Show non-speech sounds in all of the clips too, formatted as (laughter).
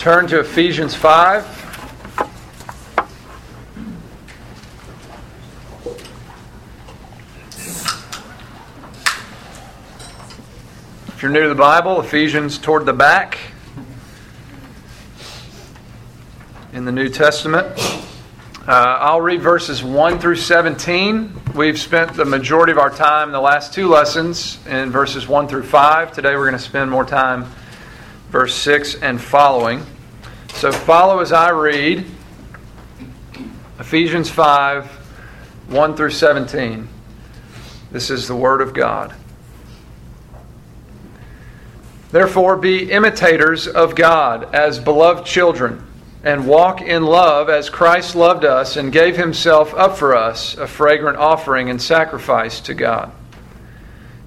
turn to Ephesians 5. If you're new to the Bible, Ephesians toward the back in the New Testament. Uh, I'll read verses 1 through 17. We've spent the majority of our time, the last two lessons, in verses 1 through 5. Today we're going to spend more time, verse 6 and following. So follow as I read Ephesians 5 1 through 17. This is the Word of God. Therefore, be imitators of God as beloved children, and walk in love as Christ loved us and gave himself up for us, a fragrant offering and sacrifice to God.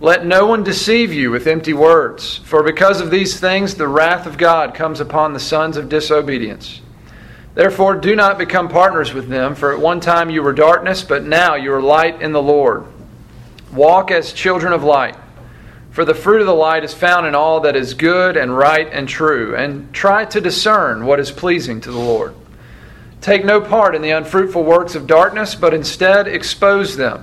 Let no one deceive you with empty words, for because of these things the wrath of God comes upon the sons of disobedience. Therefore, do not become partners with them, for at one time you were darkness, but now you are light in the Lord. Walk as children of light. For the fruit of the light is found in all that is good and right and true, and try to discern what is pleasing to the Lord. Take no part in the unfruitful works of darkness, but instead expose them.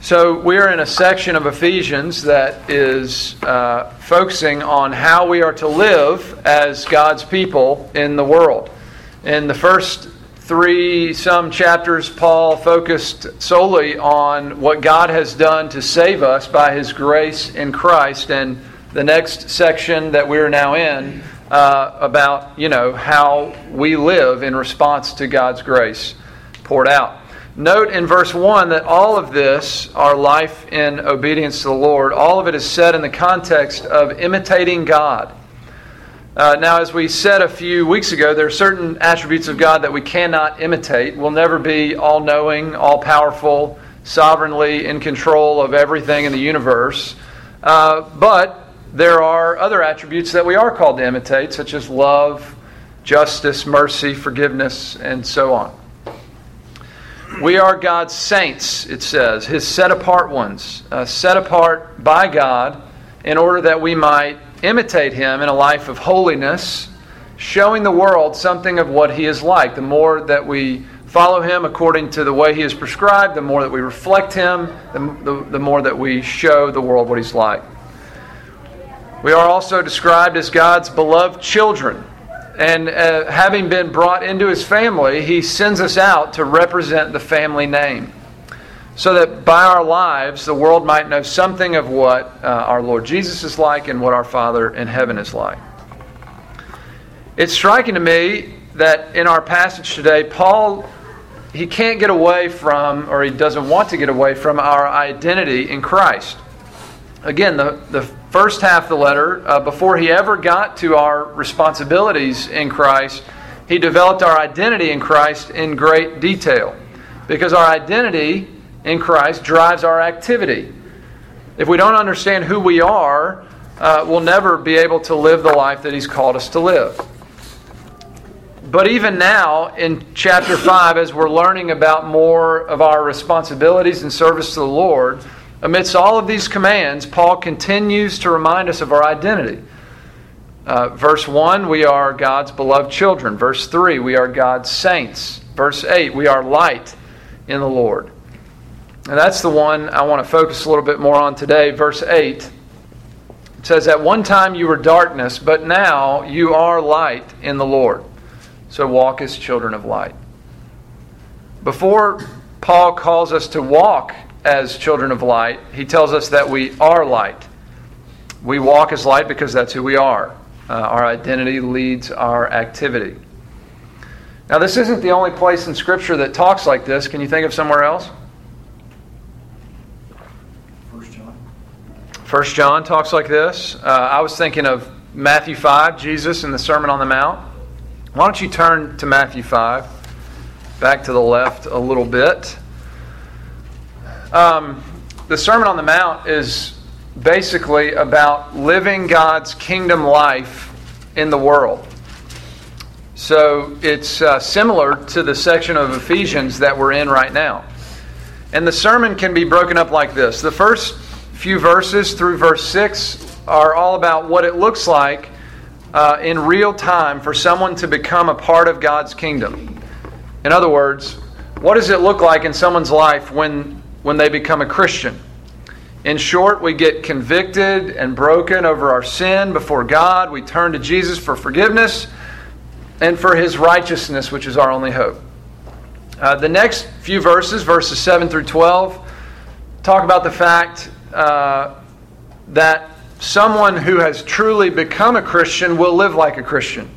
So, we are in a section of Ephesians that is uh, focusing on how we are to live as God's people in the world. In the first three some chapters, Paul focused solely on what God has done to save us by his grace in Christ. And the next section that we're now in uh, about, you know, how we live in response to God's grace poured out. Note in verse 1 that all of this, our life in obedience to the Lord, all of it is said in the context of imitating God. Uh, now, as we said a few weeks ago, there are certain attributes of God that we cannot imitate. We'll never be all knowing, all powerful, sovereignly in control of everything in the universe. Uh, but there are other attributes that we are called to imitate, such as love, justice, mercy, forgiveness, and so on. We are God's saints, it says, His set apart ones, uh, set apart by God in order that we might imitate him in a life of holiness, showing the world something of what he is like. The more that we follow him according to the way he is prescribed, the more that we reflect him, the, the, the more that we show the world what he's like. We are also described as God's beloved children. And uh, having been brought into his family, he sends us out to represent the family name so that by our lives the world might know something of what uh, our Lord Jesus is like and what our Father in heaven is like. It's striking to me that in our passage today, Paul he can't get away from, or he doesn't want to get away from, our identity in Christ. Again, the, the first half of the letter, uh, before he ever got to our responsibilities in Christ, he developed our identity in Christ in great detail. Because our identity in Christ drives our activity. If we don't understand who we are, uh, we'll never be able to live the life that He's called us to live. But even now, in chapter 5, as we're learning about more of our responsibilities and service to the Lord, amidst all of these commands, Paul continues to remind us of our identity. Uh, verse 1, we are God's beloved children. Verse 3, we are God's saints. Verse 8, we are light in the Lord. And that's the one I want to focus a little bit more on today. Verse 8 it says, At one time you were darkness, but now you are light in the Lord. So walk as children of light. Before Paul calls us to walk as children of light, he tells us that we are light. We walk as light because that's who we are. Uh, our identity leads our activity. Now, this isn't the only place in Scripture that talks like this. Can you think of somewhere else? First John. First John talks like this. Uh, I was thinking of Matthew 5, Jesus in the Sermon on the Mount. Why don't you turn to Matthew 5, back to the left a little bit. Um, the Sermon on the Mount is basically about living God's kingdom life in the world. So it's uh, similar to the section of Ephesians that we're in right now. And the sermon can be broken up like this the first few verses through verse 6 are all about what it looks like uh, in real time for someone to become a part of God's kingdom. In other words, what does it look like in someone's life when, when they become a Christian? In short, we get convicted and broken over our sin before God. We turn to Jesus for forgiveness and for his righteousness, which is our only hope. Uh, the next few verses, verses 7 through 12, talk about the fact uh, that someone who has truly become a Christian will live like a Christian.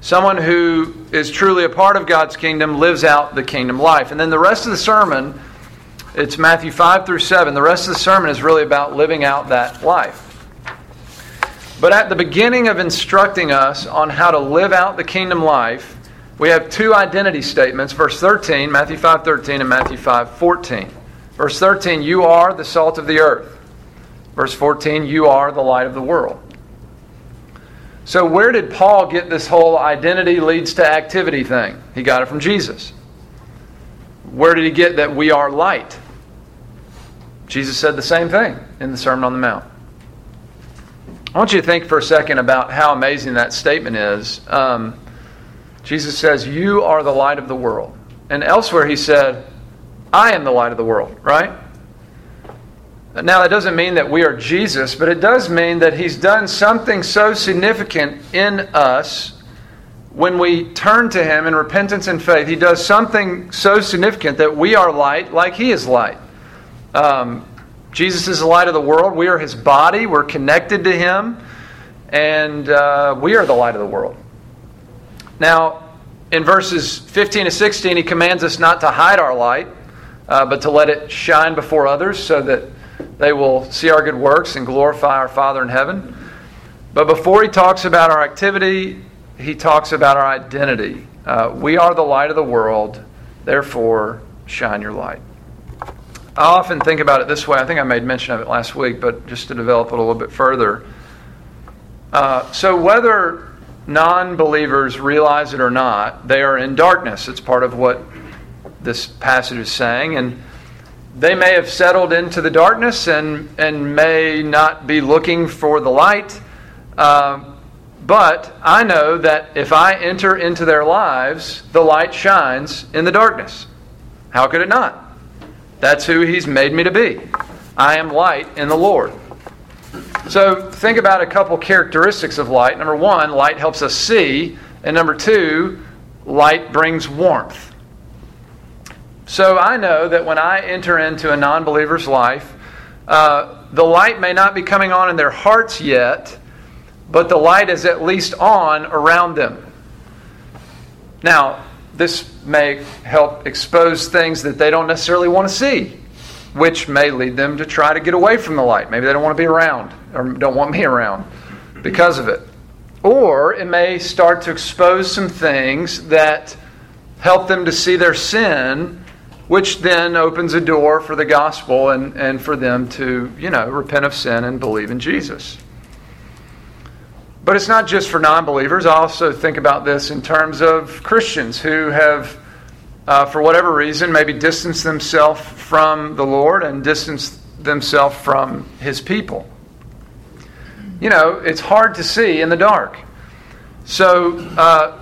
Someone who is truly a part of God's kingdom lives out the kingdom life. And then the rest of the sermon it's Matthew 5 through 7. The rest of the sermon is really about living out that life. But at the beginning of instructing us on how to live out the kingdom life, we have two identity statements, verse 13, Matthew 5:13 and Matthew 5:14. Verse 13, you are the salt of the earth. Verse 14, you are the light of the world. So where did Paul get this whole identity leads to activity thing? He got it from Jesus. Where did he get that we are light? Jesus said the same thing in the Sermon on the Mount. I want you to think for a second about how amazing that statement is. Um, Jesus says, You are the light of the world. And elsewhere he said, I am the light of the world, right? Now, that doesn't mean that we are Jesus, but it does mean that he's done something so significant in us when we turn to him in repentance and faith. He does something so significant that we are light like he is light. Um, Jesus is the light of the world. We are his body. We're connected to him. And uh, we are the light of the world. Now, in verses 15 to 16, he commands us not to hide our light, uh, but to let it shine before others so that they will see our good works and glorify our Father in heaven. But before he talks about our activity, he talks about our identity. Uh, we are the light of the world, therefore, shine your light. I often think about it this way. I think I made mention of it last week, but just to develop it a little bit further. Uh, so, whether non believers realize it or not, they are in darkness. It's part of what this passage is saying. And they may have settled into the darkness and, and may not be looking for the light. Uh, but I know that if I enter into their lives, the light shines in the darkness. How could it not? That's who He's made me to be. I am light in the Lord. So think about a couple characteristics of light. Number one, light helps us see. And number two, light brings warmth. So I know that when I enter into a non believer's life, uh, the light may not be coming on in their hearts yet, but the light is at least on around them. Now, this may help expose things that they don't necessarily want to see, which may lead them to try to get away from the light. Maybe they don't want to be around or don't want me around because of it. Or it may start to expose some things that help them to see their sin, which then opens a door for the gospel and, and for them to, you know, repent of sin and believe in Jesus. But it's not just for non believers. I also think about this in terms of Christians who have, uh, for whatever reason, maybe distanced themselves from the Lord and distanced themselves from His people. You know, it's hard to see in the dark. So, uh,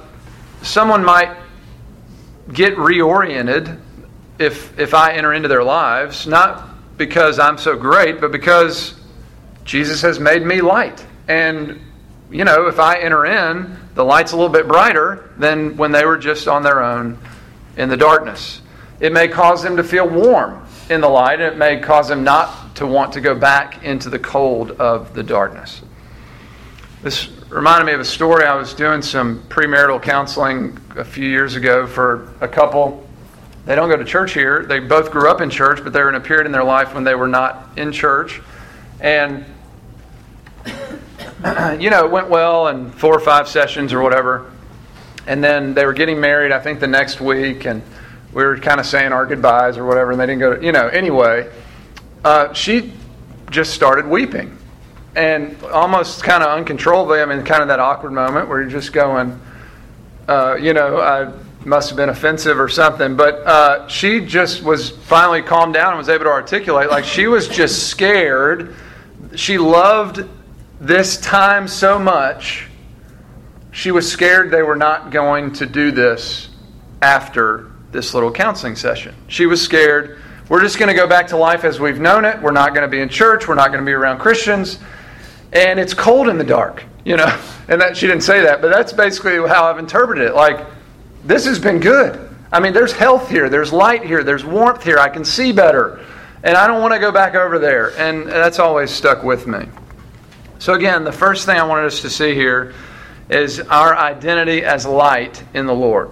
someone might get reoriented if, if I enter into their lives, not because I'm so great, but because Jesus has made me light. And you know, if I enter in, the light's a little bit brighter than when they were just on their own in the darkness. It may cause them to feel warm in the light, and it may cause them not to want to go back into the cold of the darkness. This reminded me of a story. I was doing some premarital counseling a few years ago for a couple. They don't go to church here. They both grew up in church, but they were in a period in their life when they were not in church. And, (clears throat) you know, it went well and four or five sessions or whatever. And then they were getting married, I think, the next week. And we were kind of saying our goodbyes or whatever. And they didn't go to, you know, anyway. Uh, she just started weeping and almost kind of uncontrollably. I mean, kind of that awkward moment where you're just going, uh, you know, I must have been offensive or something. But uh, she just was finally calmed down and was able to articulate. Like she was just scared. She loved this time so much. She was scared they were not going to do this after this little counseling session. She was scared. We're just going to go back to life as we've known it. We're not going to be in church. We're not going to be around Christians and it's cold in the dark, you know. (laughs) And that she didn't say that, but that's basically how I've interpreted it. Like, this has been good. I mean, there's health here, there's light here, there's warmth here. I can see better, and I don't want to go back over there. And that's always stuck with me. So again, the first thing I wanted us to see here is our identity as light in the Lord.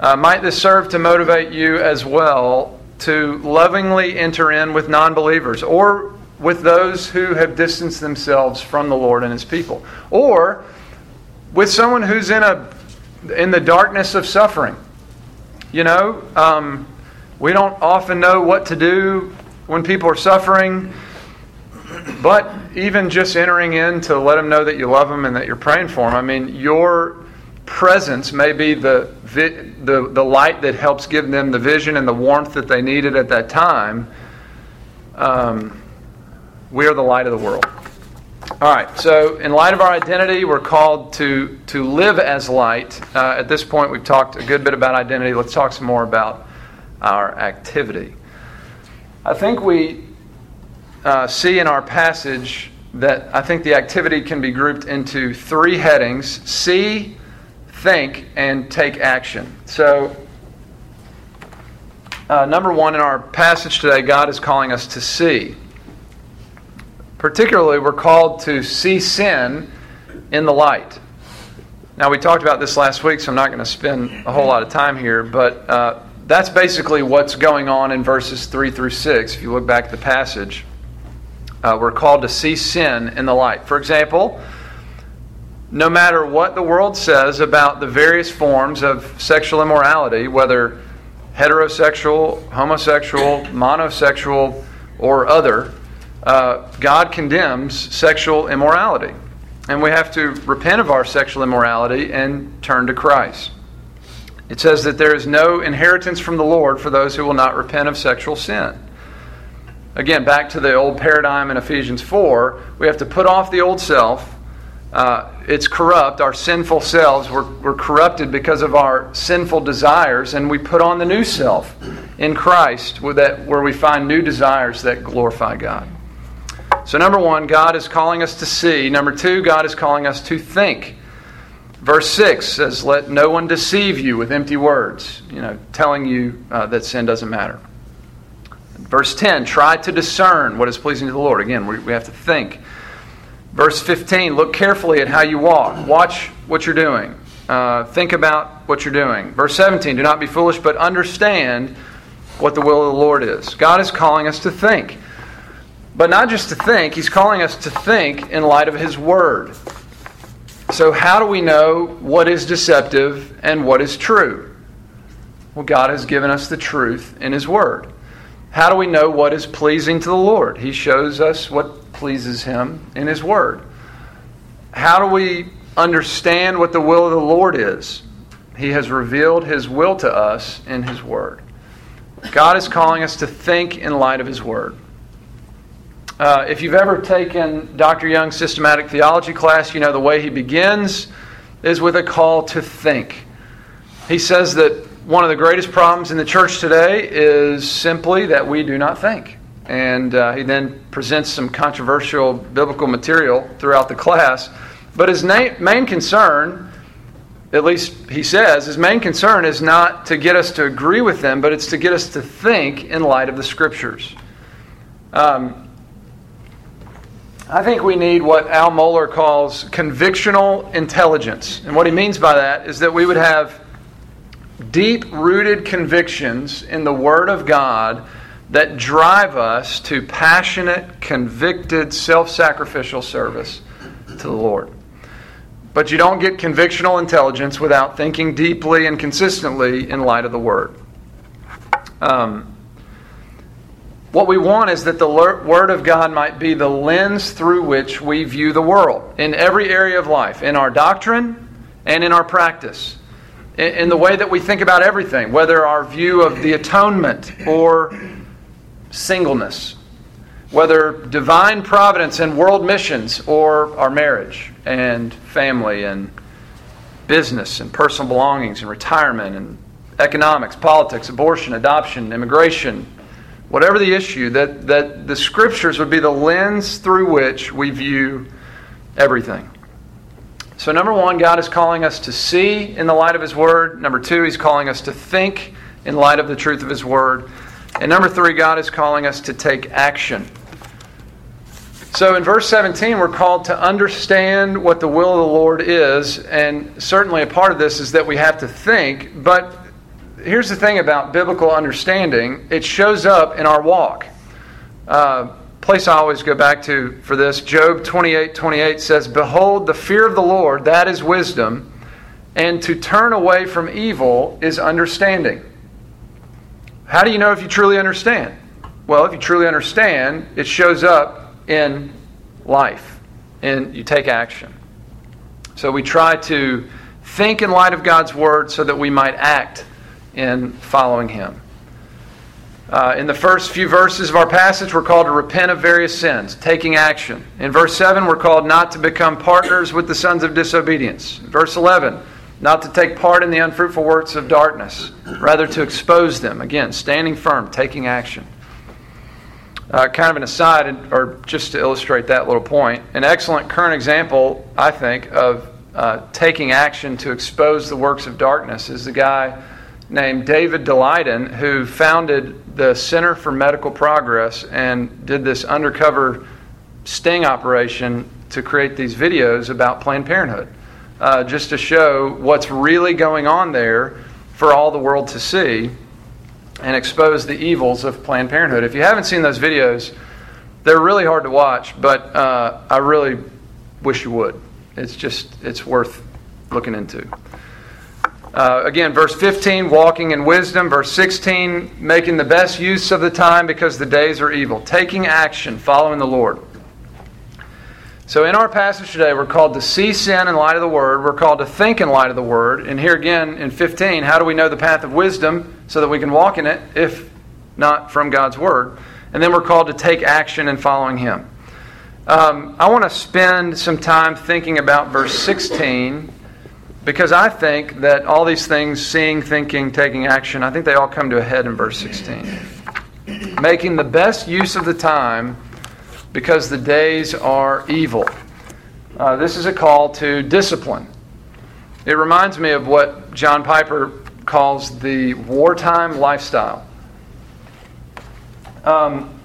Uh, might this serve to motivate you as well to lovingly enter in with non believers or with those who have distanced themselves from the Lord and his people. Or with someone who's in a in the darkness of suffering. You know, um, we don't often know what to do when people are suffering, but even just entering in to let them know that you love them and that you're praying for them. I mean, your presence may be the, the, the light that helps give them the vision and the warmth that they needed at that time. Um, we are the light of the world. All right, so in light of our identity, we're called to, to live as light. Uh, at this point, we've talked a good bit about identity. Let's talk some more about our activity. I think we uh, see in our passage that I think the activity can be grouped into three headings see, think, and take action. So, uh, number one, in our passage today, God is calling us to see. Particularly, we're called to see sin in the light. Now, we talked about this last week, so I'm not going to spend a whole lot of time here, but uh, that's basically what's going on in verses 3 through 6. If you look back at the passage, uh, we're called to see sin in the light. For example, no matter what the world says about the various forms of sexual immorality, whether heterosexual, homosexual, monosexual, or other, uh, God condemns sexual immorality. And we have to repent of our sexual immorality and turn to Christ. It says that there is no inheritance from the Lord for those who will not repent of sexual sin. Again, back to the old paradigm in Ephesians 4, we have to put off the old self. Uh, it's corrupt. Our sinful selves, we're, we're corrupted because of our sinful desires, and we put on the new self in Christ where, that, where we find new desires that glorify God. So, number one, God is calling us to see. Number two, God is calling us to think. Verse 6 says, Let no one deceive you with empty words, you know, telling you uh, that sin doesn't matter. Verse 10, try to discern what is pleasing to the Lord. Again, we, we have to think. Verse 15, look carefully at how you walk. Watch what you're doing. Uh, think about what you're doing. Verse 17, do not be foolish, but understand what the will of the Lord is. God is calling us to think. But not just to think, he's calling us to think in light of his word. So, how do we know what is deceptive and what is true? Well, God has given us the truth in his word. How do we know what is pleasing to the Lord? He shows us what pleases him in his word. How do we understand what the will of the Lord is? He has revealed his will to us in his word. God is calling us to think in light of his word. Uh, if you've ever taken Dr. Young's systematic theology class, you know the way he begins is with a call to think. He says that one of the greatest problems in the church today is simply that we do not think. And uh, he then presents some controversial biblical material throughout the class. But his na- main concern at least he says, his main concern is not to get us to agree with them, but it's to get us to think in light of the Scriptures. Um, I think we need what Al Mohler calls convictional intelligence. And what he means by that is that we would have deep rooted convictions in the Word of God that drive us to passionate, convicted, self sacrificial service to the Lord. But you don't get convictional intelligence without thinking deeply and consistently in light of the Word. Um, what we want is that the Word of God might be the lens through which we view the world in every area of life, in our doctrine and in our practice, in the way that we think about everything, whether our view of the atonement or singleness, whether divine providence and world missions or our marriage and family and business and personal belongings and retirement and economics, politics, abortion, adoption, immigration, whatever the issue, that, that the scriptures would be the lens through which we view everything. So, number one, God is calling us to see in the light of His Word. Number two, He's calling us to think in light of the truth of His Word. And number three, God is calling us to take action. So in verse 17, we're called to understand what the will of the Lord is, and certainly a part of this is that we have to think. But here's the thing about biblical understanding it shows up in our walk. Uh, place I always go back to for this Job 28 28 says, Behold, the fear of the Lord, that is wisdom, and to turn away from evil is understanding. How do you know if you truly understand? Well, if you truly understand, it shows up in life and you take action. So we try to think in light of God's word so that we might act in following Him. Uh, in the first few verses of our passage, we're called to repent of various sins, taking action. In verse 7, we're called not to become partners with the sons of disobedience. Verse 11, not to take part in the unfruitful works of darkness, rather to expose them. Again, standing firm, taking action. Uh, kind of an aside, or just to illustrate that little point, an excellent current example, I think, of uh, taking action to expose the works of darkness is the guy named David Daleiden who founded the Center for Medical Progress and did this undercover sting operation to create these videos about Planned Parenthood uh, just to show what's really going on there for all the world to see and expose the evils of Planned Parenthood. If you haven't seen those videos, they're really hard to watch, but uh, I really wish you would. It's just, it's worth looking into. Uh, again, verse 15, walking in wisdom. Verse 16, making the best use of the time because the days are evil. Taking action, following the Lord. So, in our passage today, we're called to see sin in light of the Word. We're called to think in light of the Word. And here again, in 15, how do we know the path of wisdom so that we can walk in it, if not from God's Word? And then we're called to take action in following Him. Um, I want to spend some time thinking about verse 16 because I think that all these things seeing, thinking, taking action I think they all come to a head in verse 16. Making the best use of the time because the days are evil. Uh, this is a call to discipline. It reminds me of what John Piper calls the wartime lifestyle. Um,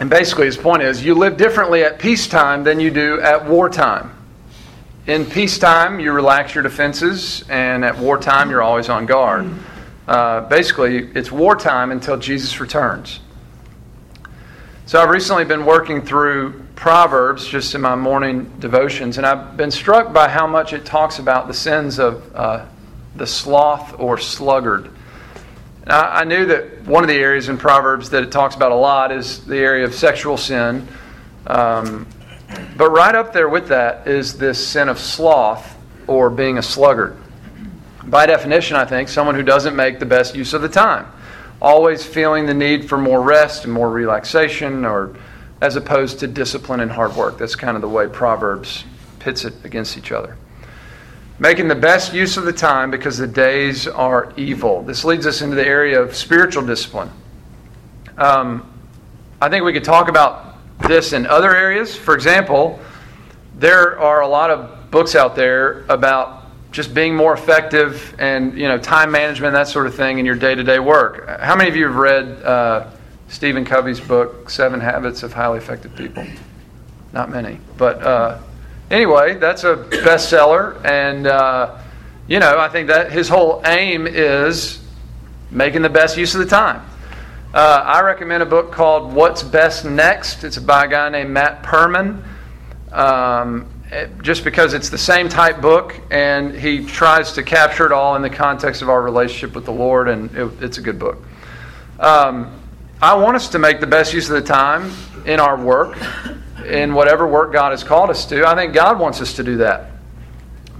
and basically, his point is you live differently at peacetime than you do at wartime. In peacetime, you relax your defenses, and at wartime, you're always on guard. Uh, basically, it's wartime until Jesus returns. So I've recently been working through Proverbs just in my morning devotions, and I've been struck by how much it talks about the sins of uh, the sloth or sluggard. Now, I knew that one of the areas in Proverbs that it talks about a lot is the area of sexual sin. Um, but right up there with that is this sin of sloth or being a sluggard. By definition, I think, someone who doesn't make the best use of the time always feeling the need for more rest and more relaxation, or as opposed to discipline and hard work. That's kind of the way Proverbs pits it against each other. Making the best use of the time because the days are evil. This leads us into the area of spiritual discipline. Um, I think we could talk about this in other areas. For example, there are a lot of books out there about just being more effective and you know time management that sort of thing in your day-to-day work. How many of you have read uh, Stephen Covey's book Seven Habits of Highly Effective People? Not many, but uh, anyway, that's a bestseller, and uh, you know I think that his whole aim is making the best use of the time. Uh, I recommend a book called What's Best Next. It's by a guy named Matt Perman. Um, just because it's the same type book and he tries to capture it all in the context of our relationship with the Lord, and it, it's a good book. Um, I want us to make the best use of the time in our work, in whatever work God has called us to. I think God wants us to do that.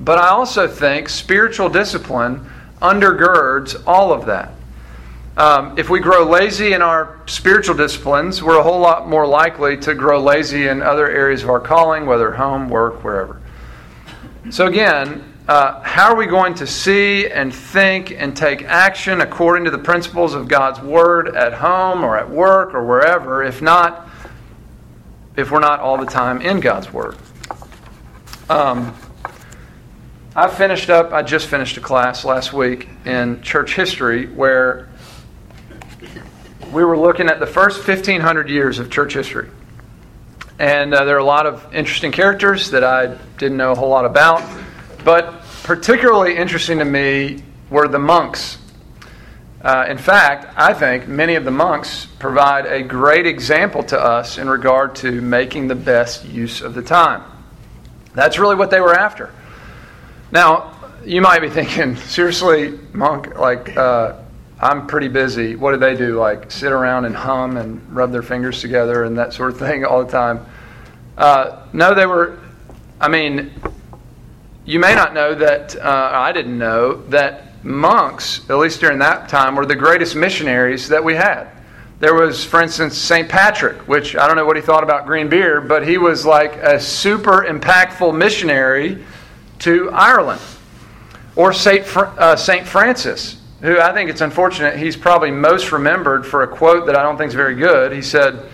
But I also think spiritual discipline undergirds all of that. Um, if we grow lazy in our spiritual disciplines, we're a whole lot more likely to grow lazy in other areas of our calling, whether home, work, wherever. So, again, uh, how are we going to see and think and take action according to the principles of God's Word at home or at work or wherever, if not, if we're not all the time in God's Word? Um, I finished up, I just finished a class last week in church history where we were looking at the first 1,500 years of church history. And uh, there are a lot of interesting characters that I didn't know a whole lot about. But particularly interesting to me were the monks. Uh, in fact, I think many of the monks provide a great example to us in regard to making the best use of the time. That's really what they were after. Now, you might be thinking, (laughs) seriously, monk, like, uh, I'm pretty busy. What do they do? Like sit around and hum and rub their fingers together and that sort of thing all the time. Uh, no, they were. I mean, you may not know that. Uh, I didn't know that monks, at least during that time, were the greatest missionaries that we had. There was, for instance, St. Patrick, which I don't know what he thought about green beer, but he was like a super impactful missionary to Ireland. Or St. Fr- uh, St. Francis, who I think it's unfortunate, he's probably most remembered for a quote that I don't think is very good. He said,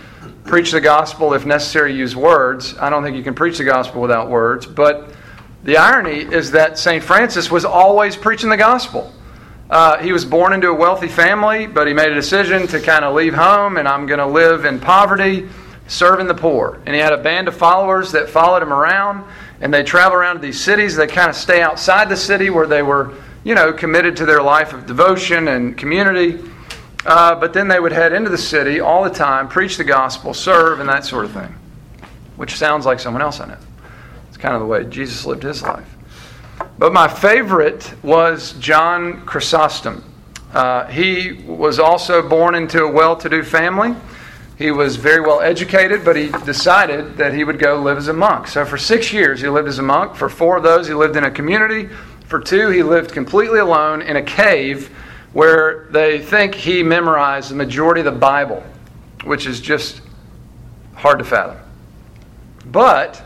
Preach the gospel, if necessary, use words. I don't think you can preach the gospel without words. But the irony is that St. Francis was always preaching the gospel. Uh, he was born into a wealthy family, but he made a decision to kind of leave home and I'm going to live in poverty, serving the poor. And he had a band of followers that followed him around, and they travel around to these cities. They kind of stay outside the city where they were you know, committed to their life of devotion and community. Uh, but then they would head into the city all the time, preach the gospel, serve, and that sort of thing, which sounds like someone else I know. It's kind of the way Jesus lived his life. But my favorite was John Chrysostom. Uh, he was also born into a well to do family. He was very well educated, but he decided that he would go live as a monk. So for six years, he lived as a monk. For four of those, he lived in a community. For two, he lived completely alone in a cave where they think he memorized the majority of the Bible, which is just hard to fathom. But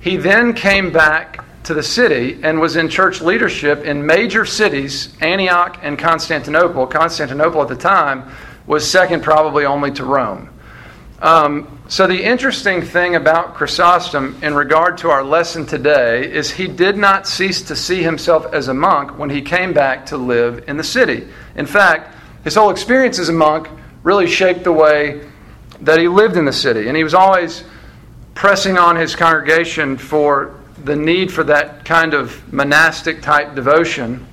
he then came back to the city and was in church leadership in major cities, Antioch and Constantinople. Constantinople at the time was second probably only to Rome. Um, so, the interesting thing about Chrysostom in regard to our lesson today is he did not cease to see himself as a monk when he came back to live in the city. In fact, his whole experience as a monk really shaped the way that he lived in the city. And he was always pressing on his congregation for the need for that kind of monastic type devotion,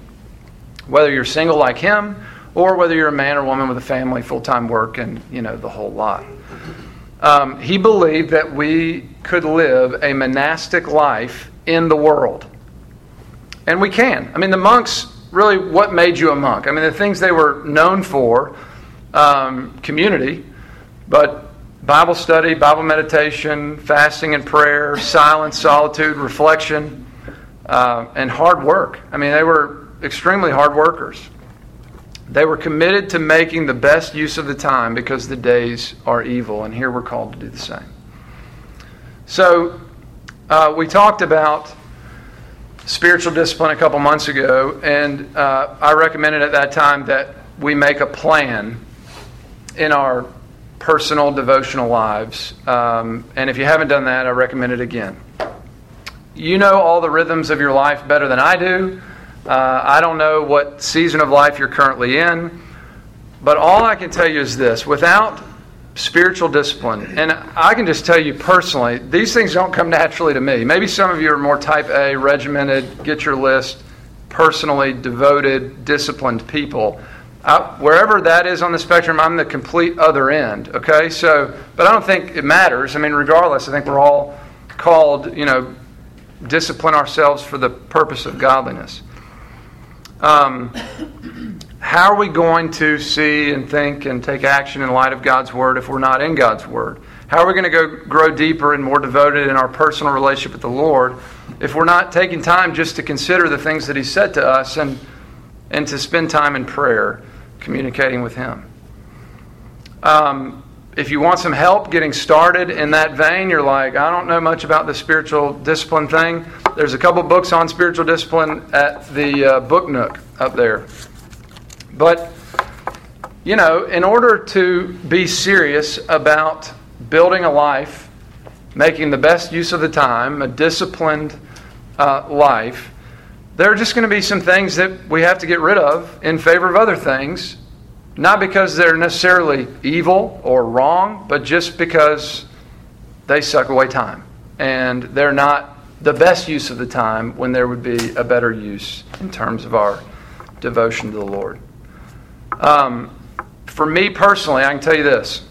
whether you're single like him or whether you're a man or woman with a family, full time work, and you know the whole lot. Um, he believed that we could live a monastic life in the world. And we can. I mean, the monks really, what made you a monk? I mean, the things they were known for um, community, but Bible study, Bible meditation, fasting and prayer, (laughs) silence, solitude, reflection, uh, and hard work. I mean, they were extremely hard workers. They were committed to making the best use of the time because the days are evil, and here we're called to do the same. So, uh, we talked about spiritual discipline a couple months ago, and uh, I recommended at that time that we make a plan in our personal devotional lives. Um, and if you haven't done that, I recommend it again. You know all the rhythms of your life better than I do. Uh, I don't know what season of life you're currently in, but all I can tell you is this without spiritual discipline, and I can just tell you personally, these things don't come naturally to me. Maybe some of you are more type A, regimented, get your list, personally devoted, disciplined people. I, wherever that is on the spectrum, I'm the complete other end. Okay, so, but I don't think it matters. I mean, regardless, I think we're all called, you know, discipline ourselves for the purpose of godliness. Um, how are we going to see and think and take action in light of God's Word if we're not in God's Word? How are we going to go grow deeper and more devoted in our personal relationship with the Lord if we're not taking time just to consider the things that He said to us and, and to spend time in prayer, communicating with Him? Um, if you want some help getting started in that vein, you're like, I don't know much about the spiritual discipline thing. There's a couple books on spiritual discipline at the uh, Book Nook up there. But, you know, in order to be serious about building a life, making the best use of the time, a disciplined uh, life, there are just going to be some things that we have to get rid of in favor of other things not because they're necessarily evil or wrong, but just because they suck away time. And they're not the best use of the time when there would be a better use in terms of our devotion to the Lord. Um, for me personally, I can tell you this.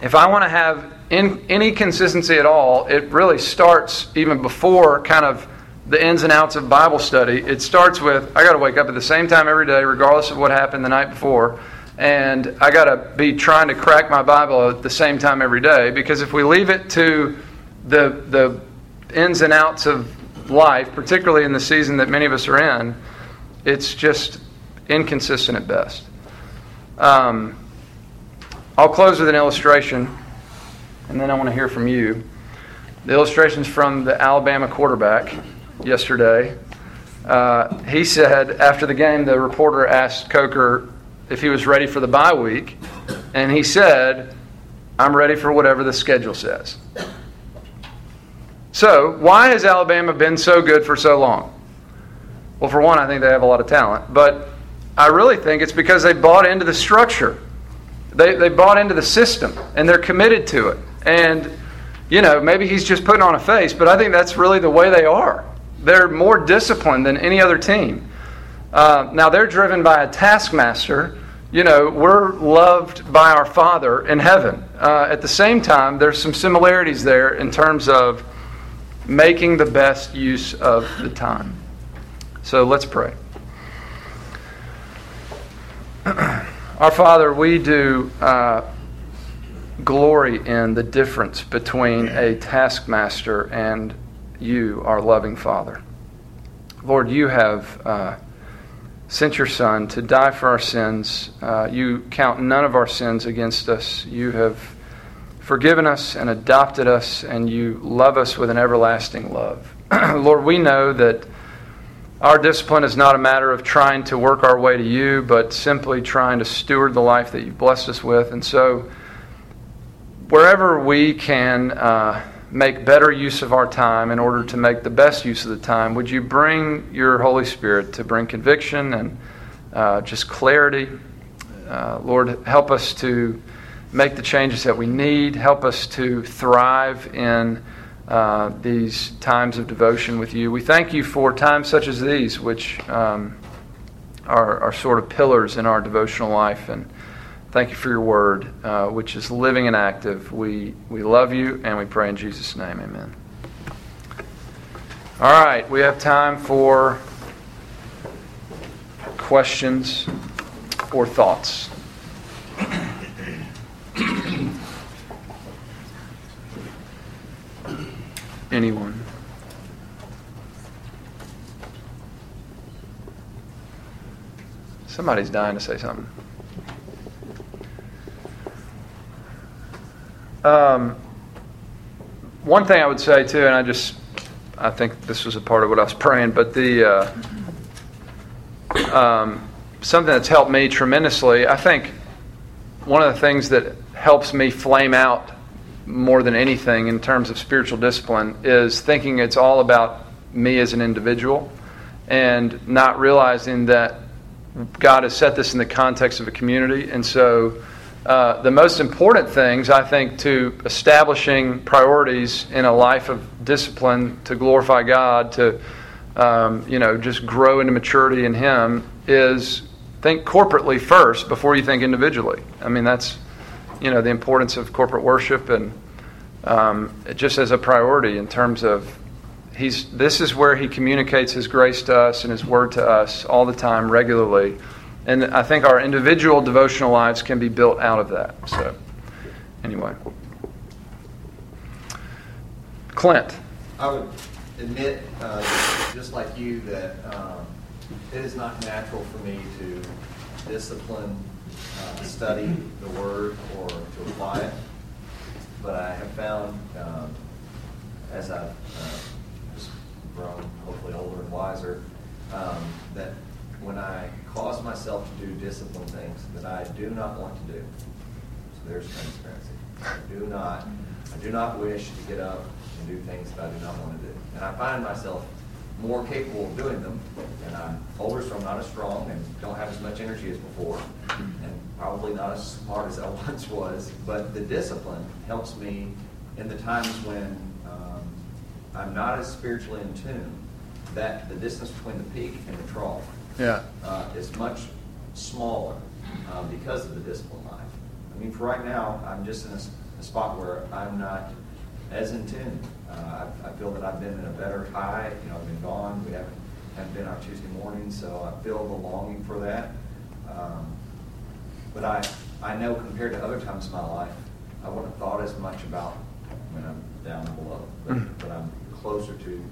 If I want to have in, any consistency at all, it really starts even before kind of the ins and outs of Bible study. It starts with I got to wake up at the same time every day, regardless of what happened the night before, and I got to be trying to crack my Bible at the same time every day. Because if we leave it to the the ins and outs of life, particularly in the season that many of us are in, it's just inconsistent at best. Um, I'll close with an illustration, and then I want to hear from you. The illustration's from the Alabama quarterback yesterday. Uh, he said after the game, the reporter asked Coker if he was ready for the bye week, and he said, I'm ready for whatever the schedule says. So, why has Alabama been so good for so long? Well, for one, I think they have a lot of talent, but I really think it's because they bought into the structure. They, they bought into the system, and they're committed to it. And, you know, maybe he's just putting on a face, but I think that's really the way they are. They're more disciplined than any other team. Uh, now, they're driven by a taskmaster. You know, we're loved by our Father in heaven. Uh, at the same time, there's some similarities there in terms of making the best use of the time. So let's pray. (clears throat) Our Father, we do uh, glory in the difference between a taskmaster and you, our loving Father. Lord, you have uh, sent your Son to die for our sins. Uh, you count none of our sins against us. You have forgiven us and adopted us, and you love us with an everlasting love. (clears throat) Lord, we know that our discipline is not a matter of trying to work our way to you, but simply trying to steward the life that you've blessed us with. And so, wherever we can. Uh, make better use of our time in order to make the best use of the time, would you bring your Holy Spirit to bring conviction and uh, just clarity? Uh, Lord, help us to make the changes that we need. Help us to thrive in uh, these times of devotion with you. We thank you for times such as these, which um, are, are sort of pillars in our devotional life. And Thank you for your word, uh, which is living and active. We, we love you and we pray in Jesus' name. Amen. All right, we have time for questions or thoughts. (coughs) Anyone? Somebody's dying to say something. Um, one thing I would say too, and I just, I think this was a part of what I was praying, but the uh, um, something that's helped me tremendously. I think one of the things that helps me flame out more than anything in terms of spiritual discipline is thinking it's all about me as an individual and not realizing that God has set this in the context of a community. And so, uh, the most important things, I think, to establishing priorities in a life of discipline to glorify God, to um, you know, just grow into maturity in Him, is think corporately first before you think individually. I mean, that's you know the importance of corporate worship and um, just as a priority in terms of he's this is where he communicates his grace to us and his word to us all the time regularly and i think our individual devotional lives can be built out of that. So anyway. Clint. I would admit uh, just like you that um, it is not natural for me to discipline uh, study the word or to apply it. But i have found um, as i've uh, grown, hopefully older and wiser, um, that when I cause myself to do discipline things that I do not want to do, so there's transparency. I do not, I do not wish to get up and do things that I do not want to do. And I find myself more capable of doing them, and I'm older, so I'm not as strong and don't have as much energy as before, and probably not as smart as I (laughs) once was. But the discipline helps me in the times when um, I'm not as spiritually in tune, that the distance between the peak and the trough yeah. uh, is much smaller uh, because of the discipline life. I mean, for right now, I'm just in a, a spot where I'm not as in tune. Uh, I, I, feel that I've been in a better high. You know, I've been gone. We haven't, haven't been on Tuesday morning, so I feel the longing for that. Um, but I, I know compared to other times in my life, I wouldn't have thought as much about when I'm down below. But, mm. but I'm closer to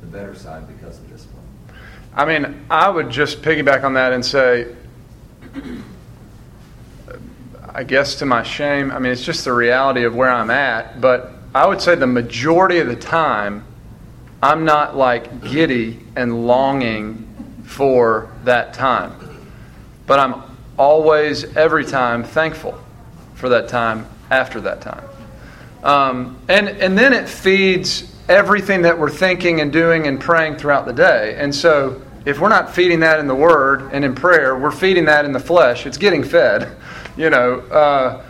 the better side because of this one. I mean, I would just piggyback on that and say, I guess to my shame, I mean, it's just the reality of where I'm at, but I would say the majority of the time, I'm not like giddy and longing for that time. But I'm always, every time, thankful for that time after that time. Um, and, and then it feeds everything that we're thinking and doing and praying throughout the day. And so, if we're not feeding that in the Word and in prayer, we're feeding that in the flesh. It's getting fed, (laughs) you know. Uh,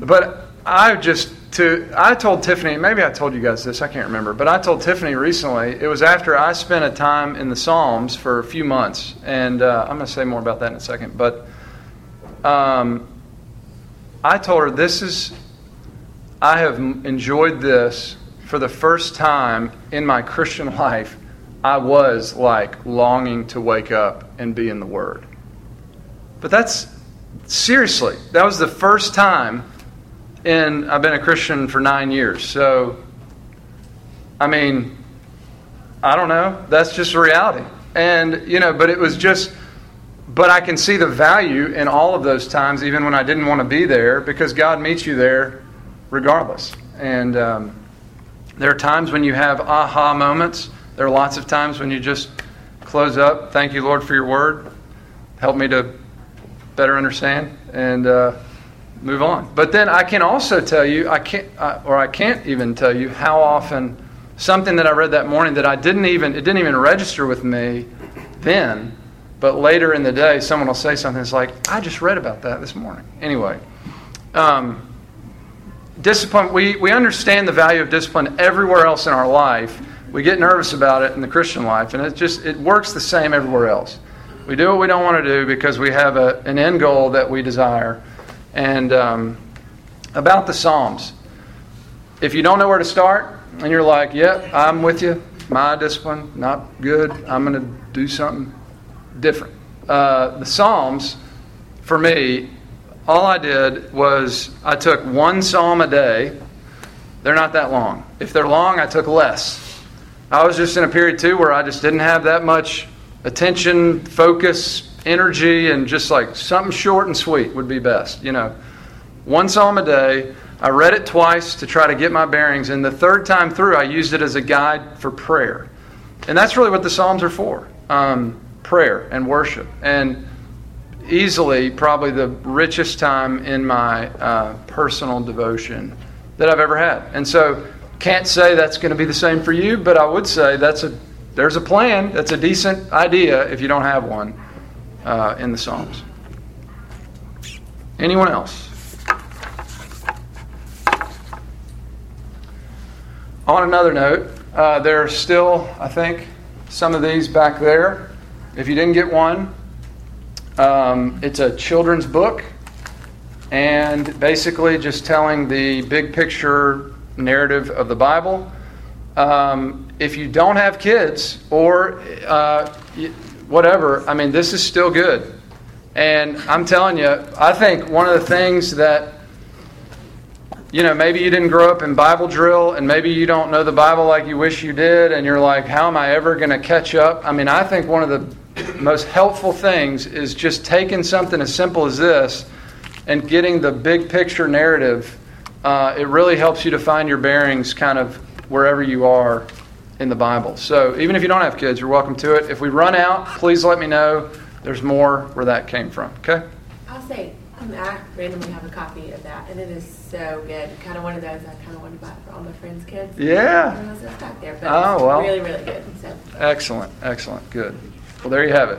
but I just to I told Tiffany, maybe I told you guys this, I can't remember, but I told Tiffany recently. It was after I spent a time in the Psalms for a few months, and uh, I'm going to say more about that in a second. But um, I told her this is I have enjoyed this for the first time in my Christian (laughs) life, I was like longing to wake up and be in the Word. But that's seriously, that was the first time in I've been a Christian for nine years. So, I mean, I don't know. That's just reality. And, you know, but it was just, but I can see the value in all of those times, even when I didn't want to be there, because God meets you there regardless. And, um, there are times when you have aha moments. There are lots of times when you just close up. Thank you, Lord, for your word. Help me to better understand and uh, move on. But then I can also tell you, I can't, or I can't even tell you how often something that I read that morning that I didn't even, it didn't even register with me then, but later in the day, someone will say something that's like, I just read about that this morning. Anyway. Um, discipline, we, we understand the value of discipline everywhere else in our life. We get nervous about it in the Christian life, and it just it works the same everywhere else. We do what we don't want to do because we have a, an end goal that we desire. And um, about the Psalms, if you don't know where to start, and you're like, "Yep, I'm with you. My discipline not good. I'm going to do something different." Uh, the Psalms, for me, all I did was I took one psalm a day. They're not that long. If they're long, I took less. I was just in a period too where I just didn't have that much attention, focus, energy, and just like something short and sweet would be best. You know, one psalm a day. I read it twice to try to get my bearings, and the third time through, I used it as a guide for prayer. And that's really what the Psalms are for um, prayer and worship. And easily probably the richest time in my uh, personal devotion that I've ever had. And so, can't say that's going to be the same for you, but I would say that's a there's a plan that's a decent idea if you don't have one uh, in the Psalms. Anyone else? On another note, uh, there are still, I think, some of these back there. If you didn't get one, um, it's a children's book and basically just telling the big picture narrative of the Bible. Um, if you don't have kids or uh, whatever, I mean, this is still good. And I'm telling you, I think one of the things that you know, maybe you didn't grow up in Bible drill and maybe you don't know the Bible like you wish you did, and you're like, how am I ever going to catch up? I mean, I think one of the most helpful things is just taking something as simple as this and getting the big picture narrative. Uh, it really helps you to find your bearings kind of wherever you are in the Bible. So even if you don't have kids, you're welcome to it. If we run out, please let me know. There's more where that came from. Okay? I'll say um, I randomly have a copy of that, and it is so good. Kind of one of those I kind of want to buy for all my friends' kids. Yeah. There, but Oh, well. really, really good. So Excellent, excellent, good. Well, there you have it.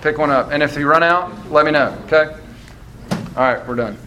Pick one up. And if you run out, let me know, okay? All right, we're done.